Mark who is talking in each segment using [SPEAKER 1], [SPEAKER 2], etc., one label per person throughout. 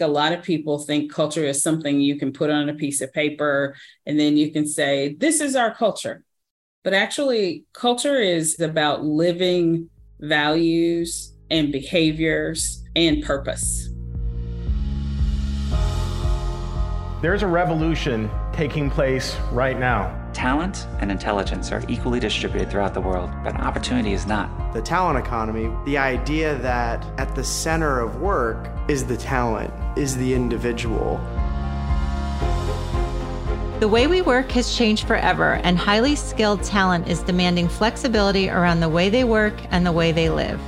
[SPEAKER 1] A lot of people think culture is something you can put on a piece of paper and then you can say, This is our culture. But actually, culture is about living values and behaviors and purpose.
[SPEAKER 2] There's a revolution taking place right now.
[SPEAKER 3] Talent and intelligence are equally distributed throughout the world, but opportunity is not.
[SPEAKER 4] The talent economy, the idea that at the center of work is the talent, is the individual.
[SPEAKER 5] The way we work has changed forever, and highly skilled talent is demanding flexibility around the way they work and the way they live.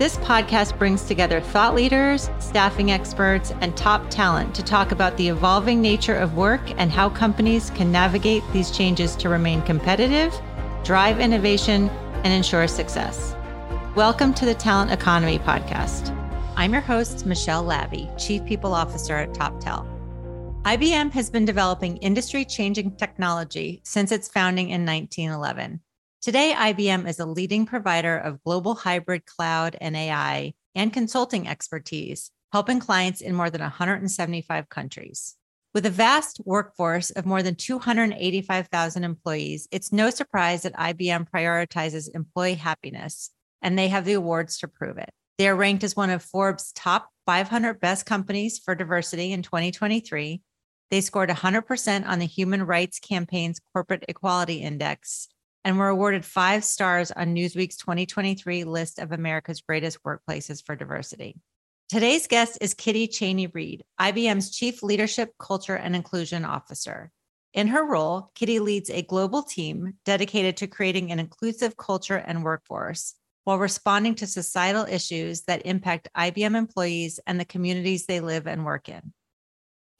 [SPEAKER 5] This podcast brings together thought leaders, staffing experts, and top talent to talk about the evolving nature of work and how companies can navigate these changes to remain competitive, drive innovation, and ensure success. Welcome to the Talent Economy Podcast. I'm your host, Michelle Labbe, Chief People Officer at Toptal. IBM has been developing industry changing technology since its founding in 1911. Today, IBM is a leading provider of global hybrid cloud and AI and consulting expertise, helping clients in more than 175 countries. With a vast workforce of more than 285,000 employees, it's no surprise that IBM prioritizes employee happiness, and they have the awards to prove it. They are ranked as one of Forbes' top 500 best companies for diversity in 2023. They scored 100% on the Human Rights Campaign's Corporate Equality Index and we were awarded five stars on Newsweek's 2023 list of America's greatest workplaces for diversity. Today's guest is Kitty Chaney Reed, IBM's Chief Leadership, Culture, and Inclusion Officer. In her role, Kitty leads a global team dedicated to creating an inclusive culture and workforce while responding to societal issues that impact IBM employees and the communities they live and work in.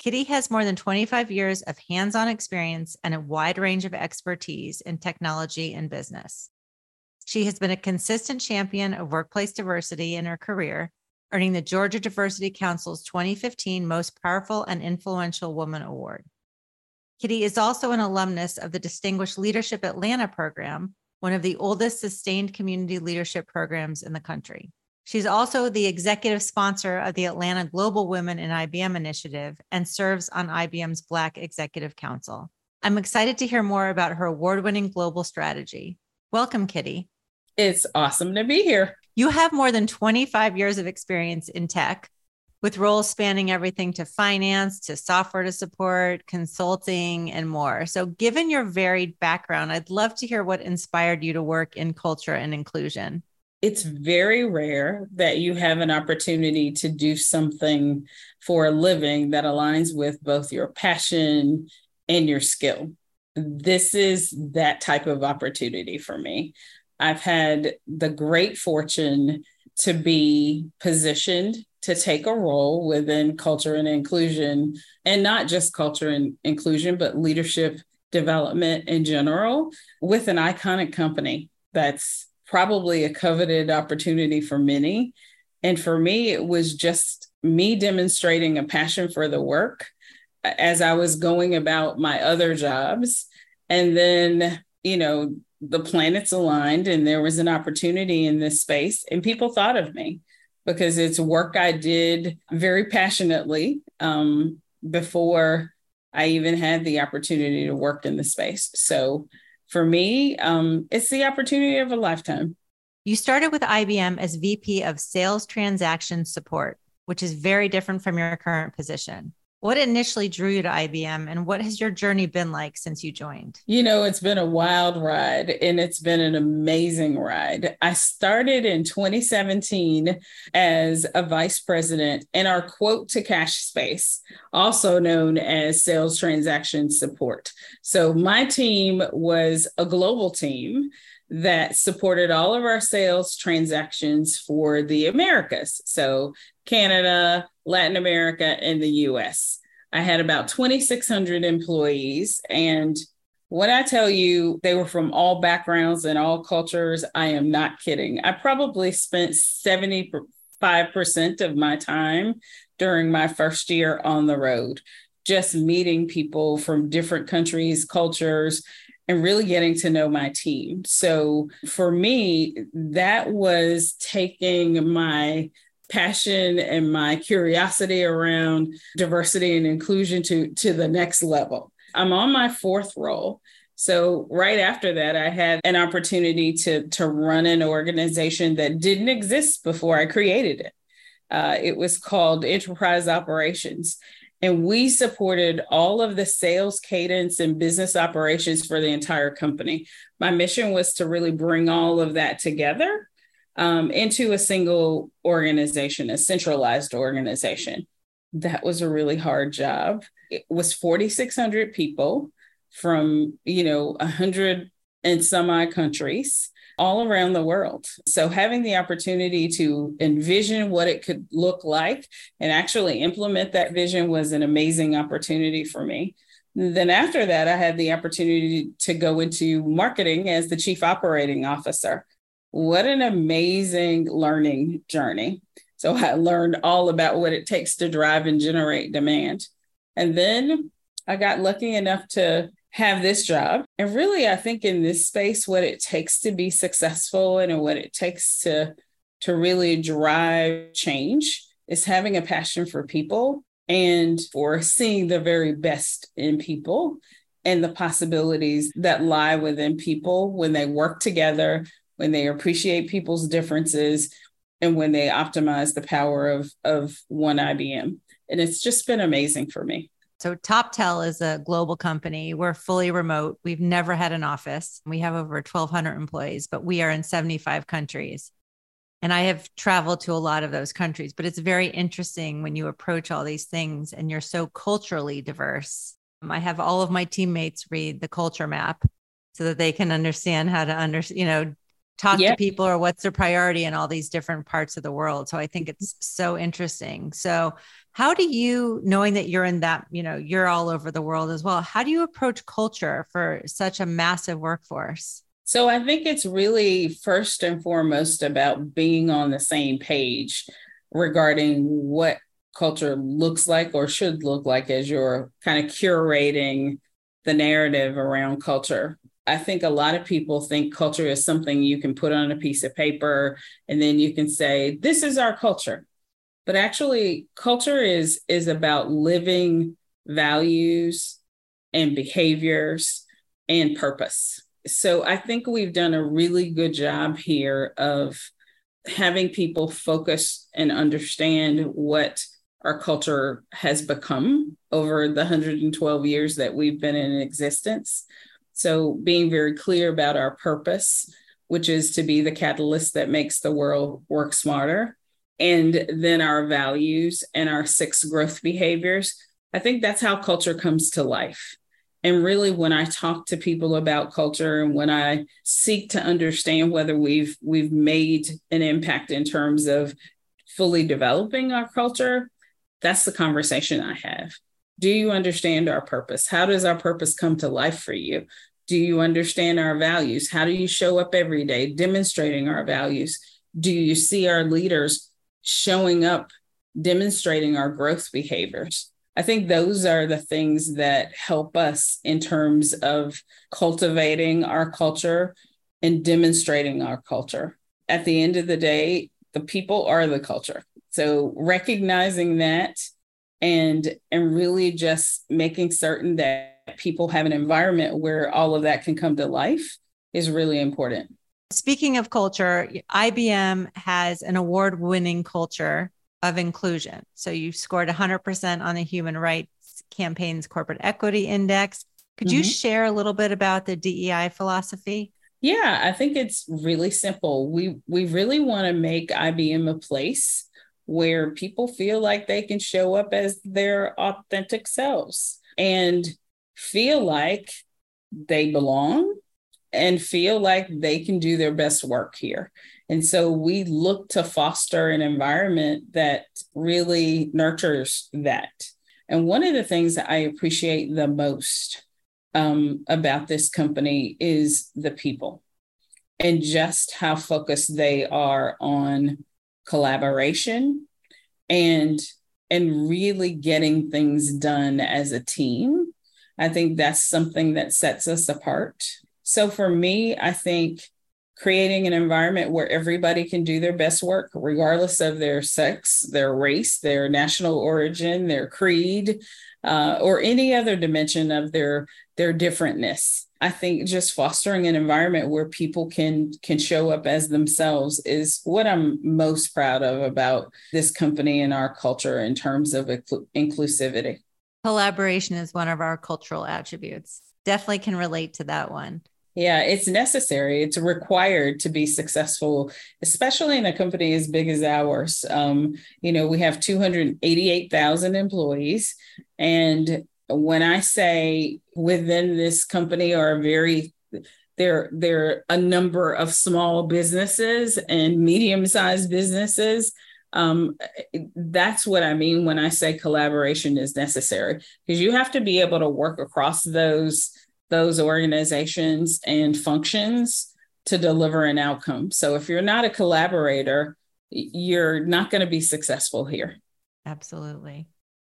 [SPEAKER 5] Kitty has more than 25 years of hands on experience and a wide range of expertise in technology and business. She has been a consistent champion of workplace diversity in her career, earning the Georgia Diversity Council's 2015 Most Powerful and Influential Woman Award. Kitty is also an alumnus of the Distinguished Leadership Atlanta program, one of the oldest sustained community leadership programs in the country. She's also the executive sponsor of the Atlanta Global Women in IBM initiative and serves on IBM's Black Executive Council. I'm excited to hear more about her award winning global strategy. Welcome, Kitty.
[SPEAKER 1] It's awesome to be here.
[SPEAKER 5] You have more than 25 years of experience in tech, with roles spanning everything to finance, to software to support, consulting, and more. So, given your varied background, I'd love to hear what inspired you to work in culture and inclusion
[SPEAKER 1] it's very rare that you have an opportunity to do something for a living that aligns with both your passion and your skill. This is that type of opportunity for me. I've had the great fortune to be positioned to take a role within culture and inclusion, and not just culture and inclusion, but leadership development in general with an iconic company that's probably a coveted opportunity for many. And for me, it was just me demonstrating a passion for the work as I was going about my other jobs. And then, you know, the planets aligned and there was an opportunity in this space, and people thought of me because it's work I did very passionately um, before I even had the opportunity to work in the space. So for me, um, it's the opportunity of a lifetime.
[SPEAKER 5] You started with IBM as VP of Sales Transaction Support, which is very different from your current position. What initially drew you to IBM and what has your journey been like since you joined?
[SPEAKER 1] You know, it's been a wild ride and it's been an amazing ride. I started in 2017 as a vice president in our quote to cash space, also known as sales transaction support. So my team was a global team that supported all of our sales transactions for the Americas. So, Canada, Latin America, and the US. I had about 2,600 employees. And when I tell you they were from all backgrounds and all cultures, I am not kidding. I probably spent 75% of my time during my first year on the road, just meeting people from different countries, cultures, and really getting to know my team. So for me, that was taking my passion and my curiosity around diversity and inclusion to to the next level. I'm on my fourth role. So right after that, I had an opportunity to to run an organization that didn't exist before I created it. Uh, it was called Enterprise Operations, and we supported all of the sales cadence and business operations for the entire company. My mission was to really bring all of that together um, into a single organization, a centralized organization. That was a really hard job. It was 4,600 people from, you know, 100 and some odd countries all around the world. So having the opportunity to envision what it could look like and actually implement that vision was an amazing opportunity for me. Then after that, I had the opportunity to go into marketing as the chief operating officer. What an amazing learning journey. So I learned all about what it takes to drive and generate demand. And then I got lucky enough to have this job. And really, I think in this space, what it takes to be successful and what it takes to, to really drive change is having a passion for people and for seeing the very best in people and the possibilities that lie within people when they work together, when they appreciate people's differences, and when they optimize the power of, of one IBM. And it's just been amazing for me.
[SPEAKER 5] So Toptal is a global company. We're fully remote. We've never had an office. We have over 1,200 employees, but we are in 75 countries. And I have traveled to a lot of those countries, but it's very interesting when you approach all these things and you're so culturally diverse. I have all of my teammates read the culture map so that they can understand how to under, you know, talk to people or what's their priority in all these different parts of the world. So I think it's so interesting. So how do you knowing that you're in that you know you're all over the world as well how do you approach culture for such a massive workforce?
[SPEAKER 1] So i think it's really first and foremost about being on the same page regarding what culture looks like or should look like as you're kind of curating the narrative around culture. I think a lot of people think culture is something you can put on a piece of paper and then you can say, This is our culture but actually culture is is about living values and behaviors and purpose. So i think we've done a really good job here of having people focus and understand what our culture has become over the 112 years that we've been in existence. So being very clear about our purpose which is to be the catalyst that makes the world work smarter and then our values and our six growth behaviors. I think that's how culture comes to life. And really, when I talk to people about culture and when I seek to understand whether we've we've made an impact in terms of fully developing our culture, that's the conversation I have. Do you understand our purpose? How does our purpose come to life for you? Do you understand our values? How do you show up every day demonstrating our values? Do you see our leaders showing up, demonstrating our growth behaviors. I think those are the things that help us in terms of cultivating our culture and demonstrating our culture. At the end of the day, the people are the culture. So recognizing that and and really just making certain that people have an environment where all of that can come to life is really important.
[SPEAKER 5] Speaking of culture, IBM has an award winning culture of inclusion. So you scored 100% on the Human Rights Campaign's Corporate Equity Index. Could mm-hmm. you share a little bit about the DEI philosophy?
[SPEAKER 1] Yeah, I think it's really simple. We we really want to make IBM a place where people feel like they can show up as their authentic selves and feel like they belong and feel like they can do their best work here. And so we look to foster an environment that really nurtures that. And one of the things that I appreciate the most um, about this company is the people and just how focused they are on collaboration and and really getting things done as a team. I think that's something that sets us apart so for me, I think creating an environment where everybody can do their best work, regardless of their sex, their race, their national origin, their creed, uh, or any other dimension of their their differentness. I think just fostering an environment where people can can show up as themselves is what I'm most proud of about this company and our culture in terms of inclusivity.
[SPEAKER 5] Collaboration is one of our cultural attributes. Definitely can relate to that one.
[SPEAKER 1] Yeah, it's necessary. It's required to be successful, especially in a company as big as ours. Um, you know, we have 288,000 employees. And when I say within this company are very there there are a number of small businesses and medium-sized businesses um, that's what I mean when I say collaboration is necessary because you have to be able to work across those those organizations and functions to deliver an outcome. So if you're not a collaborator, you're not going to be successful here.
[SPEAKER 5] Absolutely.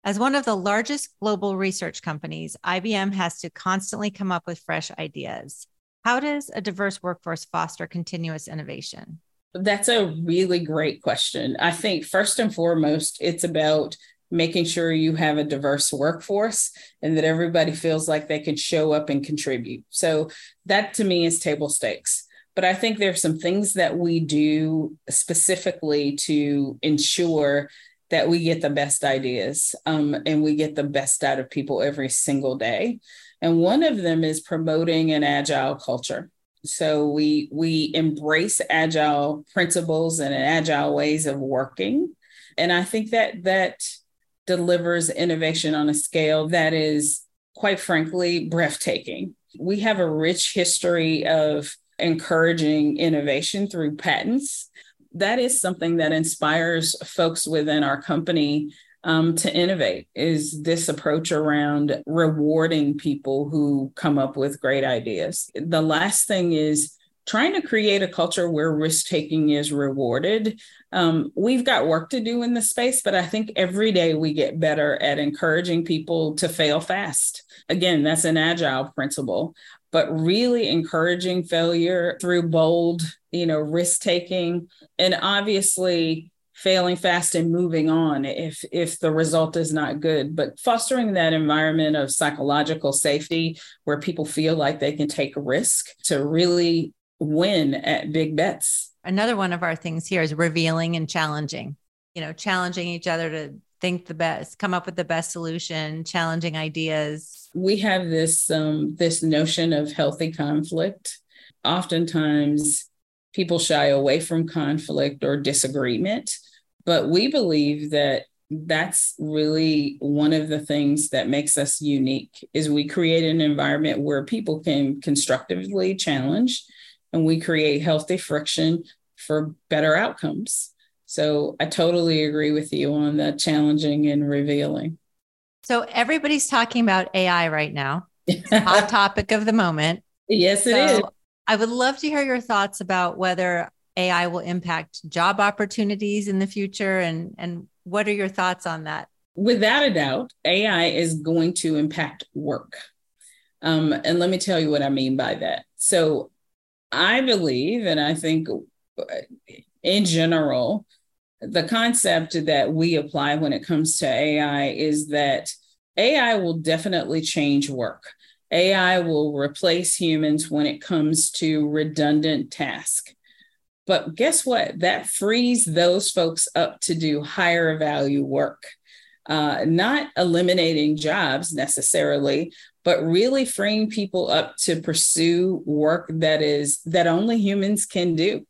[SPEAKER 5] As one of the largest global research companies, IBM has to constantly come up with fresh ideas. How does a diverse workforce foster continuous innovation?
[SPEAKER 1] That's a really great question. I think first and foremost, it's about making sure you have a diverse workforce and that everybody feels like they can show up and contribute. So that to me is table stakes. But I think there's some things that we do specifically to ensure that we get the best ideas um, and we get the best out of people every single day. And one of them is promoting an agile culture. So we we embrace agile principles and agile ways of working. And I think that that delivers innovation on a scale that is, quite frankly, breathtaking. We have a rich history of encouraging innovation through patents. That is something that inspires folks within our company um, to innovate is this approach around rewarding people who come up with great ideas. The last thing is trying to create a culture where risk taking is rewarded. Um, we've got work to do in the space, but I think every day we get better at encouraging people to fail fast. Again, that's an agile principle, but really encouraging failure through bold, you know, risk taking and obviously failing fast and moving on if if the result is not good but fostering that environment of psychological safety where people feel like they can take a risk to really win at big bets.
[SPEAKER 5] Another one of our things here is revealing and challenging, you know, challenging each other to think the best, come up with the best solution, challenging ideas.
[SPEAKER 1] We have this um, this notion of healthy conflict. Oftentimes people shy away from conflict or disagreement, but we believe that that's really one of the things that makes us unique is we create an environment where people can constructively challenge and we create healthy friction for better outcomes. So I totally agree with you on the challenging and revealing.
[SPEAKER 5] So everybody's talking about AI right now. hot topic of the moment.
[SPEAKER 1] Yes, it so is.
[SPEAKER 5] I would love to hear your thoughts about whether AI will impact job opportunities in the future and and what are your thoughts on that?
[SPEAKER 1] Without a doubt, AI is going to impact work. Um, and let me tell you what I mean by that. So I believe, and I think in general, the concept that we apply when it comes to AI is that AI will definitely change work. AI will replace humans when it comes to redundant tasks. But guess what? That frees those folks up to do higher value work. Uh, not eliminating jobs necessarily, but really freeing people up to pursue work that is that only humans can do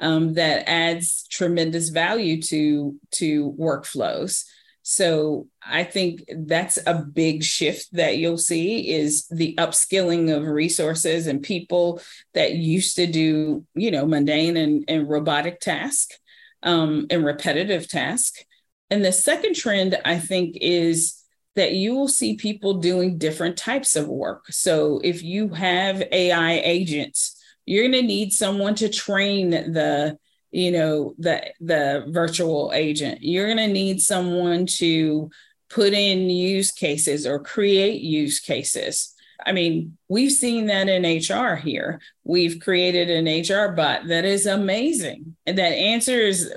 [SPEAKER 1] um, that adds tremendous value to to workflows. So i think that's a big shift that you'll see is the upskilling of resources and people that used to do you know mundane and, and robotic tasks um, and repetitive tasks and the second trend i think is that you will see people doing different types of work. So if you have AI agents, you're going to need someone to train the you know the the virtual agent you're going to need someone to put in use cases or create use cases I mean, we've seen that in HR here. We've created an HR bot that is amazing and that answers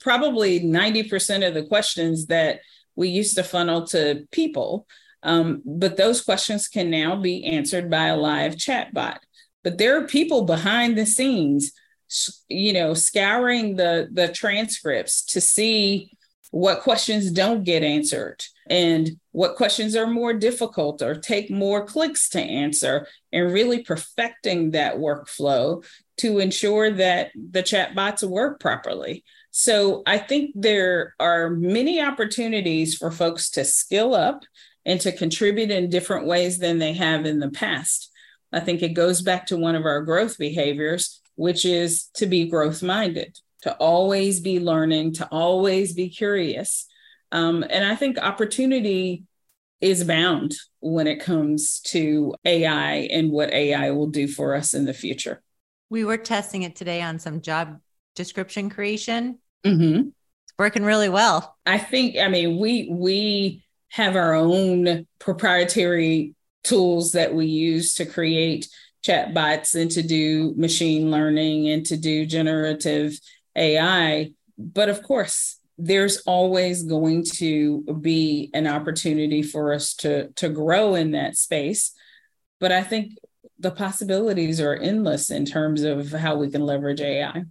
[SPEAKER 1] probably 90% of the questions that we used to funnel to people. Um, but those questions can now be answered by a live chat bot. But there are people behind the scenes, you know, scouring the, the transcripts to see what questions don't get answered and what questions are more difficult or take more clicks to answer and really perfecting that workflow to ensure that the chatbots work properly. So I think there are many opportunities for folks to skill up and to contribute in different ways than they have in the past. I think it goes back to one of our growth behaviors, which is to be growth minded, to always be learning, to always be curious. Um, and I think opportunity is bound when it comes to AI and what AI will do for us in the future.
[SPEAKER 5] We were testing it today on some job description creation. Mm-hmm. It's working really well.
[SPEAKER 1] I think. I mean, we we have our own proprietary tools that we use to create chatbots and to do machine learning and to do generative AI. But of course, there's always going to be an opportunity for us to to grow in that space. But I think the possibilities are endless in terms of how we can leverage AI.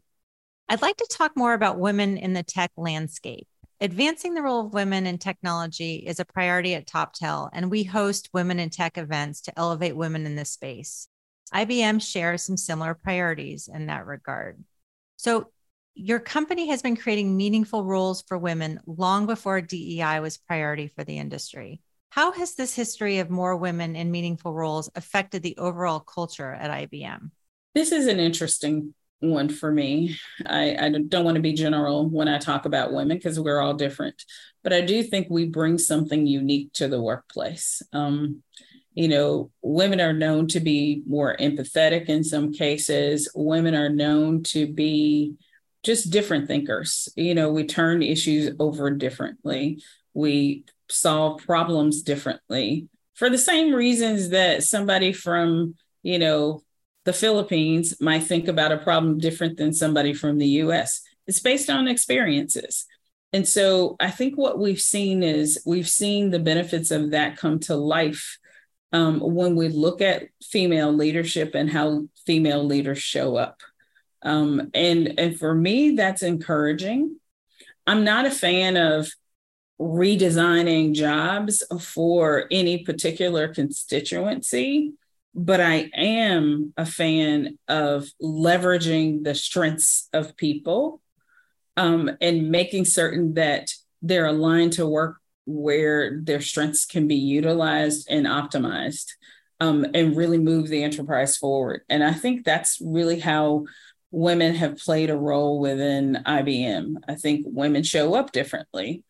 [SPEAKER 5] I'd like to talk more about women in the tech landscape. Advancing the role of women in technology is a priority at Toptal, and we host women in tech events to elevate women in this space. IBM shares some similar priorities in that regard. So, your company has been creating meaningful roles for women long before DEI was priority for the industry. How has this history of more women in meaningful roles affected the overall culture at IBM?
[SPEAKER 1] This is an interesting one for me. I, I don't want to be general when I talk about women because we're all different, but I do think we bring something unique to the workplace. Um, you know, women are known to be more empathetic in some cases. Women are known to be just different thinkers. You know, we turn issues over differently. We solve problems differently for the same reasons that somebody from, you know, the Philippines might think about a problem different than somebody from the US. It's based on experiences. And so I think what we've seen is we've seen the benefits of that come to life um, when we look at female leadership and how female leaders show up. Um, and, and for me, that's encouraging. I'm not a fan of redesigning jobs for any particular constituency but I am a fan of leveraging the strengths of people um, and making certain that they're aligned to work where their strengths can be utilized and optimized um, and really move the enterprise forward. And I think that's really how women have played a role within IBM. I think women show up differently.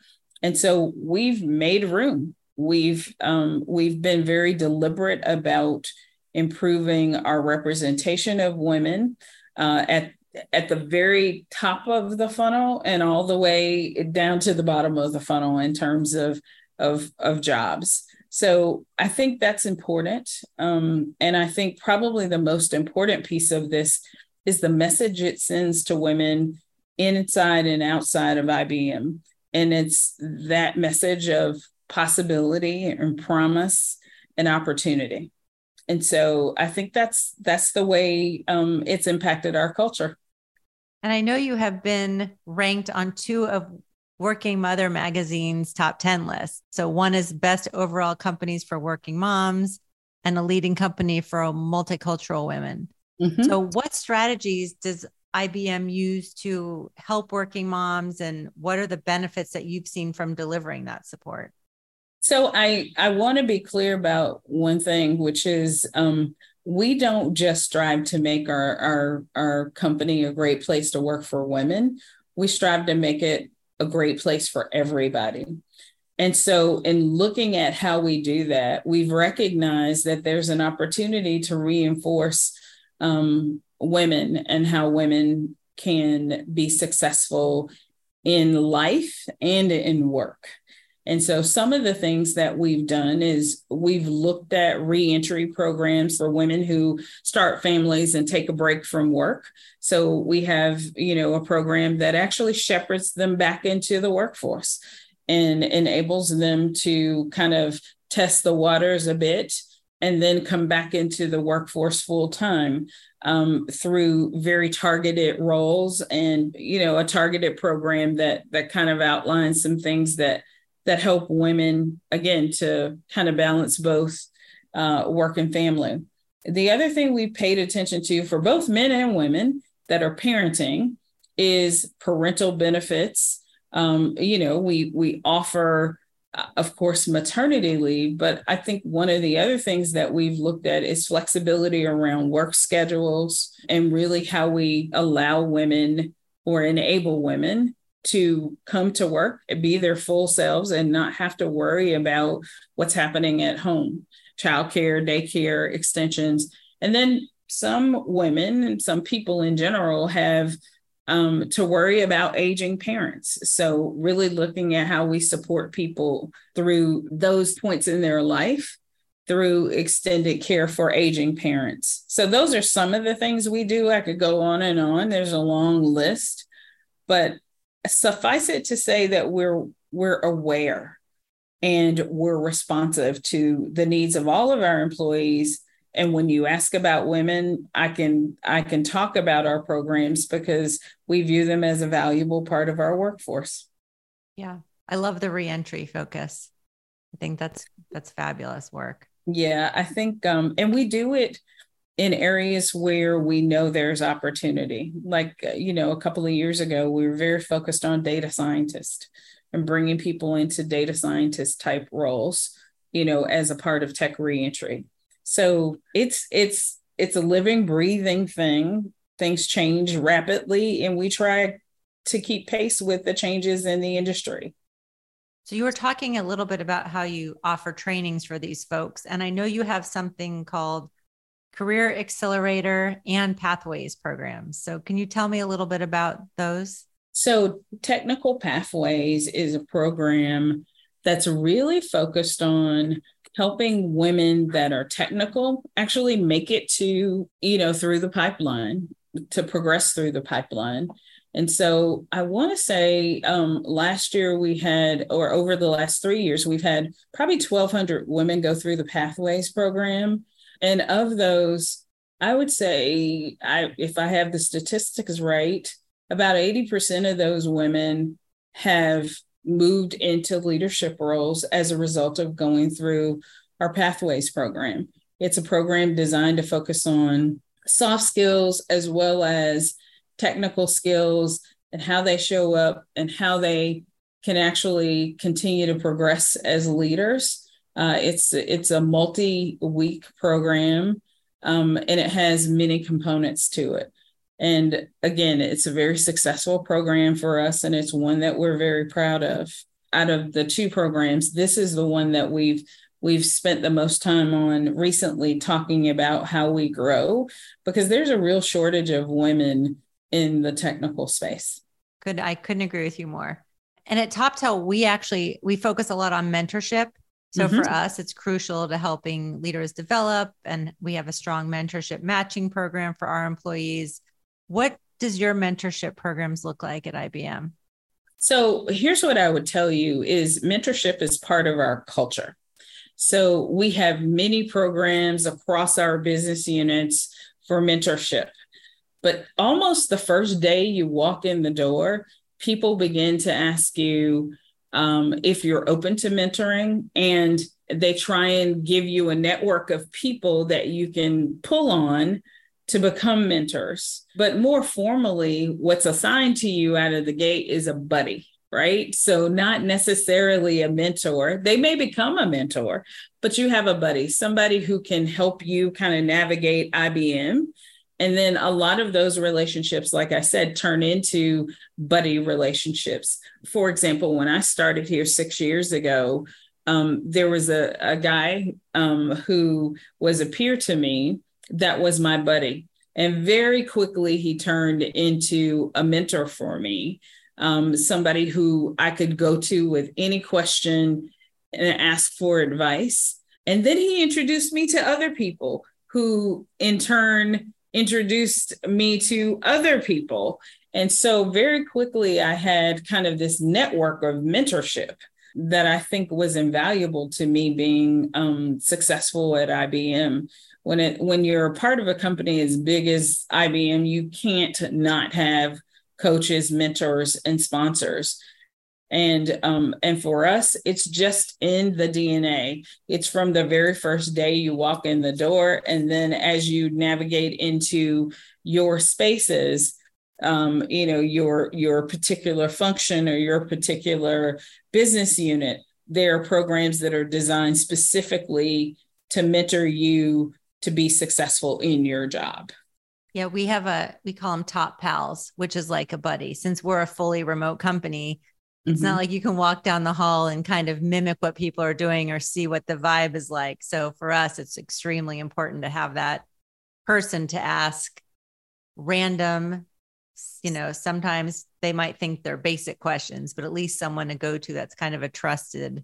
[SPEAKER 1] And so we've made room. We've um, we've been very deliberate about improving our representation of women uh, at at the very top of the funnel and all the way down to the bottom of the funnel in terms of of, of jobs. So I think that's important, um, and I think probably the most important piece of this is the message it sends to women inside and outside of IBM, and it's that message of possibility and promise and opportunity and so i think that's that's the way um, it's impacted our culture
[SPEAKER 5] and i know you have been ranked on two of working mother magazine's top 10 lists so one is best overall companies for working moms and a leading company for multicultural women mm-hmm. so what strategies does IBM use to help working moms and what are the benefits that you've seen from delivering that support?
[SPEAKER 1] So I I want to be clear about one thing, which is um, we don't just strive to make our our our company a great place to work for women. We strive to make it a great place for everybody. And so, in looking at how we do that, we've recognized that there's an opportunity to reinforce um, women and how women can be successful in life and in work. And so some of the things that we've done is we've looked at reentry programs for women who start families and take a break from work. So we have, you know, a program that actually shepherds them back into the workforce and enables them to kind of test the waters a bit and then come back into the workforce full time um, through very targeted roles and you know a targeted program that that kind of outlines some things that that help women again to kind of balance both uh, work and family the other thing we paid attention to for both men and women that are parenting is parental benefits um, you know we we offer of course, maternity leave. But I think one of the other things that we've looked at is flexibility around work schedules and really how we allow women or enable women to come to work and be their full selves and not have to worry about what's happening at home childcare, daycare, extensions. And then some women and some people in general have um, to worry about aging parents. So, really looking at how we support people through those points in their life through extended care for aging parents. So, those are some of the things we do. I could go on and on. There's a long list, but suffice it to say that we're we're aware and we're responsive to the needs of all of our employees. And when you ask about women i can i can talk about our programs because we view them as a valuable part of our workforce.
[SPEAKER 5] Yeah. I love the reentry focus. I think that's that's fabulous work.
[SPEAKER 1] Yeah i think um and we do it in areas where we know there's opportunity like uh, you know a couple of years ago we were very focused on data scientists and bringing people into data scientist type roles you know as a part of tech reentry so it's it's it's a living, breathing thing. Things change rapidly, and we try to keep pace with the changes in the industry.
[SPEAKER 5] So you were talking a little bit about how you offer trainings for these folks, and I know you have something called Career Accelerator and Pathways programs. So can you tell me a little bit about those?
[SPEAKER 1] So Technical Pathways is a program that's really focused on helping women that are technical actually make it to, you know, through the pipeline, to progress through the pipeline. And so I want to say um, last year we had, or over the last three years, we've had probably 1,200 women go through the Pathways program. And of those, I would say, I, if I have the statistics right, about 80% of those women have moved into leadership roles as a result of going through our Pathways program. It's a program designed to focus on soft skills as well as technical skills and how they show up and how they can actually continue to progress as leaders. Uh, it's it's a multi-week program, um, and it has many components to it. And again, it's a very successful program for us, and it's one that we're very proud of. Out of the two programs, this is the one that we've we've spent the most time on recently talking about how we grow because there's a real shortage of women in the technical space.
[SPEAKER 5] Good. I couldn't agree with you more. And at Toptal, we actually we focus a lot on mentorship. So mm-hmm. for us, it's crucial to helping leaders develop, and we have a strong mentorship matching program for our employees. What does your mentorship programs look like at IBM?
[SPEAKER 1] So here's what I would tell you is mentorship is part of our culture. So we have many programs across our business units for mentorship. But almost the first day you walk in the door, people begin to ask you um, if you're open to mentoring and they try and give you a network of people that you can pull on to become mentors. But more formally, what's assigned to you out of the gate is a buddy, right? So, not necessarily a mentor. They may become a mentor, but you have a buddy, somebody who can help you kind of navigate IBM. And then a lot of those relationships, like I said, turn into buddy relationships. For example, when I started here six years ago, um, there was a, a guy um, who was a peer to me that was my buddy. And very quickly, he turned into a mentor for me um, somebody who I could go to with any question and ask for advice. And then he introduced me to other people who, in turn, introduced me to other people. And so, very quickly, I had kind of this network of mentorship that I think was invaluable to me being um, successful at IBM. When it when you're a part of a company as big as IBM, you can't not have coaches, mentors, and sponsors. And um, and for us, it's just in the DNA. It's from the very first day you walk in the door, and then as you navigate into your spaces, um, you know your your particular function or your particular business unit there are programs that are designed specifically to mentor you to be successful in your job
[SPEAKER 5] yeah we have a we call them top pals which is like a buddy since we're a fully remote company it's mm-hmm. not like you can walk down the hall and kind of mimic what people are doing or see what the vibe is like so for us it's extremely important to have that person to ask random you know, sometimes they might think they're basic questions, but at least someone to go to that's kind of a trusted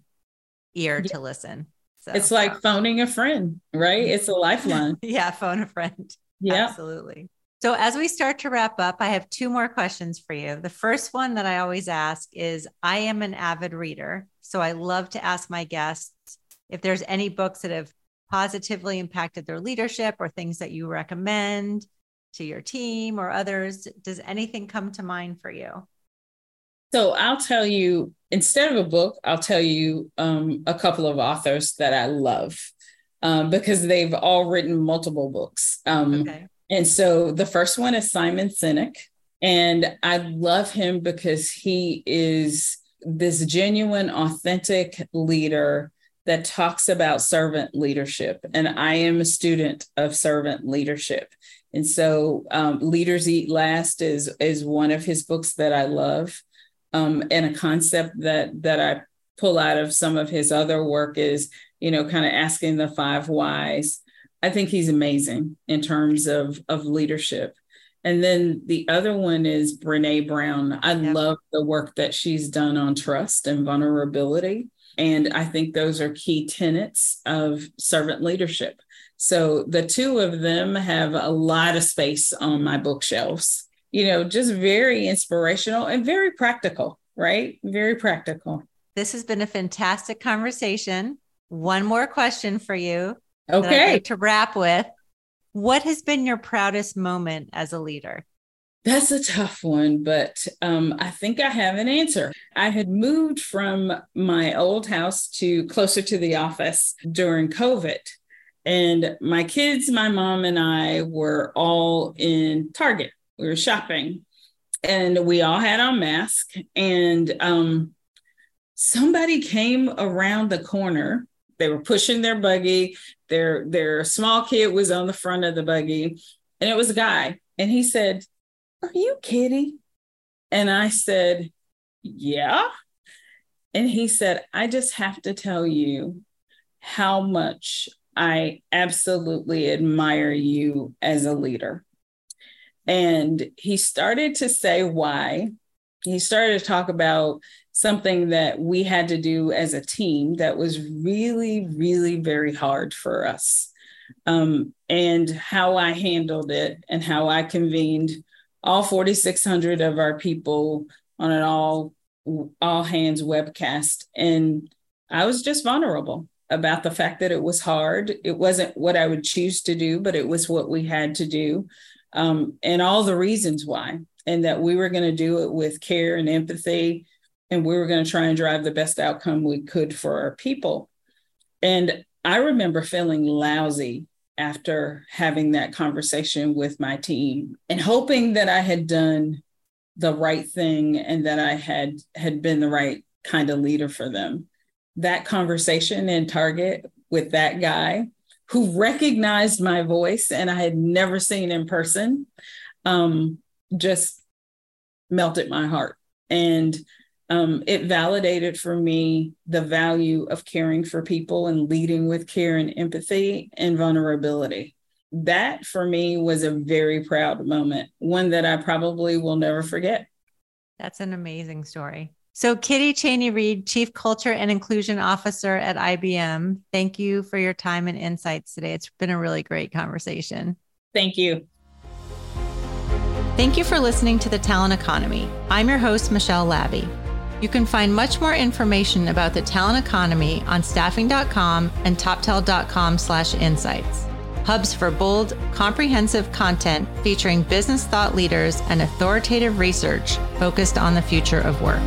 [SPEAKER 5] ear yeah. to listen.
[SPEAKER 1] So it's like phoning a friend, right? It's a lifeline.
[SPEAKER 5] yeah, phone a friend.
[SPEAKER 1] Yeah.
[SPEAKER 5] Absolutely. So, as we start to wrap up, I have two more questions for you. The first one that I always ask is I am an avid reader. So, I love to ask my guests if there's any books that have positively impacted their leadership or things that you recommend to your team or others? Does anything come to mind for you?
[SPEAKER 1] So I'll tell you, instead of a book, I'll tell you um, a couple of authors that I love um, because they've all written multiple books. Um, okay. And so the first one is Simon Sinek. And I love him because he is this genuine, authentic leader that talks about servant leadership. And I am a student of servant leadership. And so, um, Leaders Eat Last is is one of his books that I love, um, and a concept that that I pull out of some of his other work is, you know, kind of asking the five whys. I think he's amazing in terms of of leadership. And then the other one is Brene Brown. I yep. love the work that she's done on trust and vulnerability. And I think those are key tenets of servant leadership. So the two of them have a lot of space on my bookshelves. You know, just very inspirational and very practical, right? Very practical.
[SPEAKER 5] This has been a fantastic conversation. One more question for you.
[SPEAKER 1] Okay.
[SPEAKER 5] Like to wrap with what has been your proudest moment as a leader?
[SPEAKER 1] That's a tough one, but um, I think I have an answer. I had moved from my old house to closer to the office during COVID. And my kids, my mom, and I were all in Target. We were shopping and we all had on masks. And um, somebody came around the corner. They were pushing their buggy. Their, their small kid was on the front of the buggy. And it was a guy. And he said, Are you Kitty?" And I said, Yeah. And he said, I just have to tell you how much I absolutely admire you as a leader. And he started to say why. He started to talk about something that we had to do as a team that was really, really very hard for us. Um, and how I handled it and how I convened all 4,600 of our people on an all all hands webcast. And I was just vulnerable about the fact that it was hard. It wasn't what I would choose to do, but it was what we had to do, um, and all the reasons why, and that we were going to do it with care and empathy, and we were going to try and drive the best outcome we could for our people. And I remember feeling lousy after having that conversation with my team and hoping that I had done the right thing and that I had had been the right kind of leader for them that conversation in Target with that guy who recognized my voice and I had never seen in person um, just melted my heart. And um, it validated for me the value of caring for people and leading with care and empathy and vulnerability. That for me was a very proud moment, one that I probably will never forget.
[SPEAKER 5] That's an amazing story. So, Kitty Chaney Reed, Chief Culture and Inclusion Officer at IBM, thank you for your time and insights today. It's been a really great conversation.
[SPEAKER 1] Thank you.
[SPEAKER 5] Thank you for listening to The Talent Economy. I'm your host, Michelle Labbe. You can find much more information about the talent economy on staffing.com and toptal.com slash insights. Hubs for bold, comprehensive content featuring business thought leaders and authoritative research focused on the future of work.